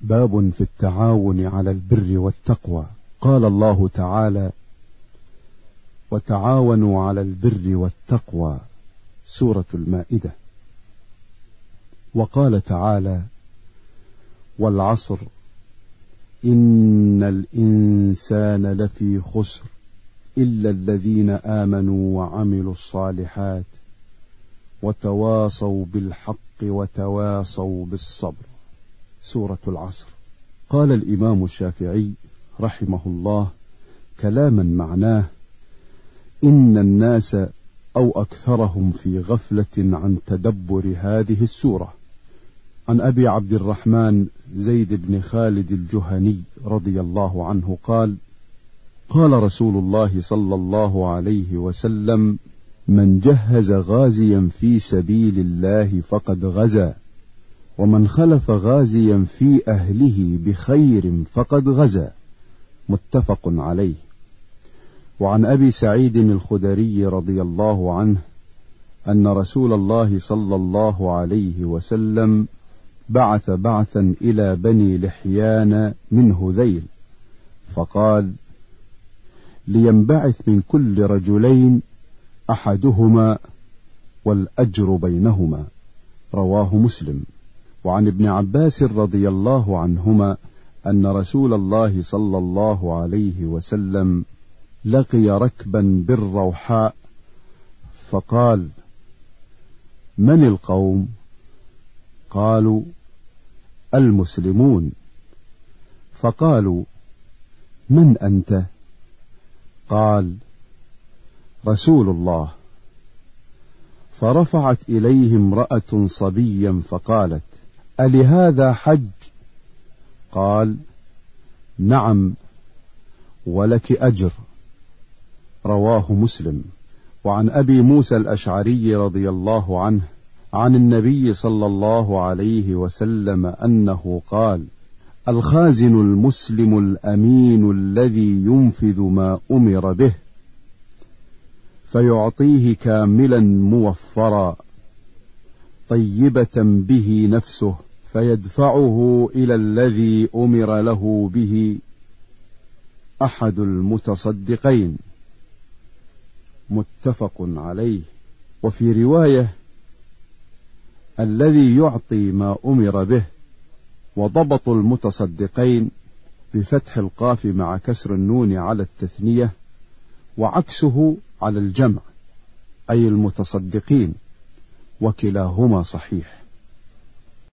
باب في التعاون على البر والتقوى. قال الله تعالى وتعاونوا على البر والتقوى. سورة المائدة. وقال تعالى والعصر إن الإنسان لفي خسر إلا الذين آمنوا وعملوا الصالحات وتواصوا بالحق وتواصوا بالصبر. سورة العصر. قال الإمام الشافعي رحمه الله كلاما معناه إن الناس أو أكثرهم في غفلة عن تدبر هذه السورة. عن أبي عبد الرحمن زيد بن خالد الجهني رضي الله عنه قال قال رسول الله صلى الله عليه وسلم من جهز غازيا في سبيل الله فقد غزا. ومن خلف غازيا في أهله بخير فقد غزا. متفق عليه. وعن أبي سعيد الخدري رضي الله عنه أن رسول الله صلى الله عليه وسلم بعث بعثا إلى بني لحيان من هذيل. فقال لينبعث من كل رجلين أحدهما والأجر بينهما. رواه مسلم. وعن ابن عباس رضي الله عنهما أن رسول الله صلى الله عليه وسلم لقي ركبا بالروحاء فقال من القوم؟ قالوا المسلمون. فقالوا من أنت؟ قال رسول الله. فرفعت إليه امرأة صبيا فقالت ألهذا حج؟ قال نعم ولك أجر. رواه مسلم. وعن أبي موسى الأشعري رضي الله عنه عن النبي صلى الله عليه وسلم أنه قال الخازن المسلم الأمين الذي ينفذ ما أمر به فيعطيه كاملا موفرا طيبة به نفسه. فيدفعه إلى الذي أمر له به أحد المتصدقين. متفق عليه. وفي رواية الذي يعطي ما أمر به وضبط المتصدقين بفتح القاف مع كسر النون على التثنية وعكسه على الجمع أي المتصدقين وكلاهما صحيح.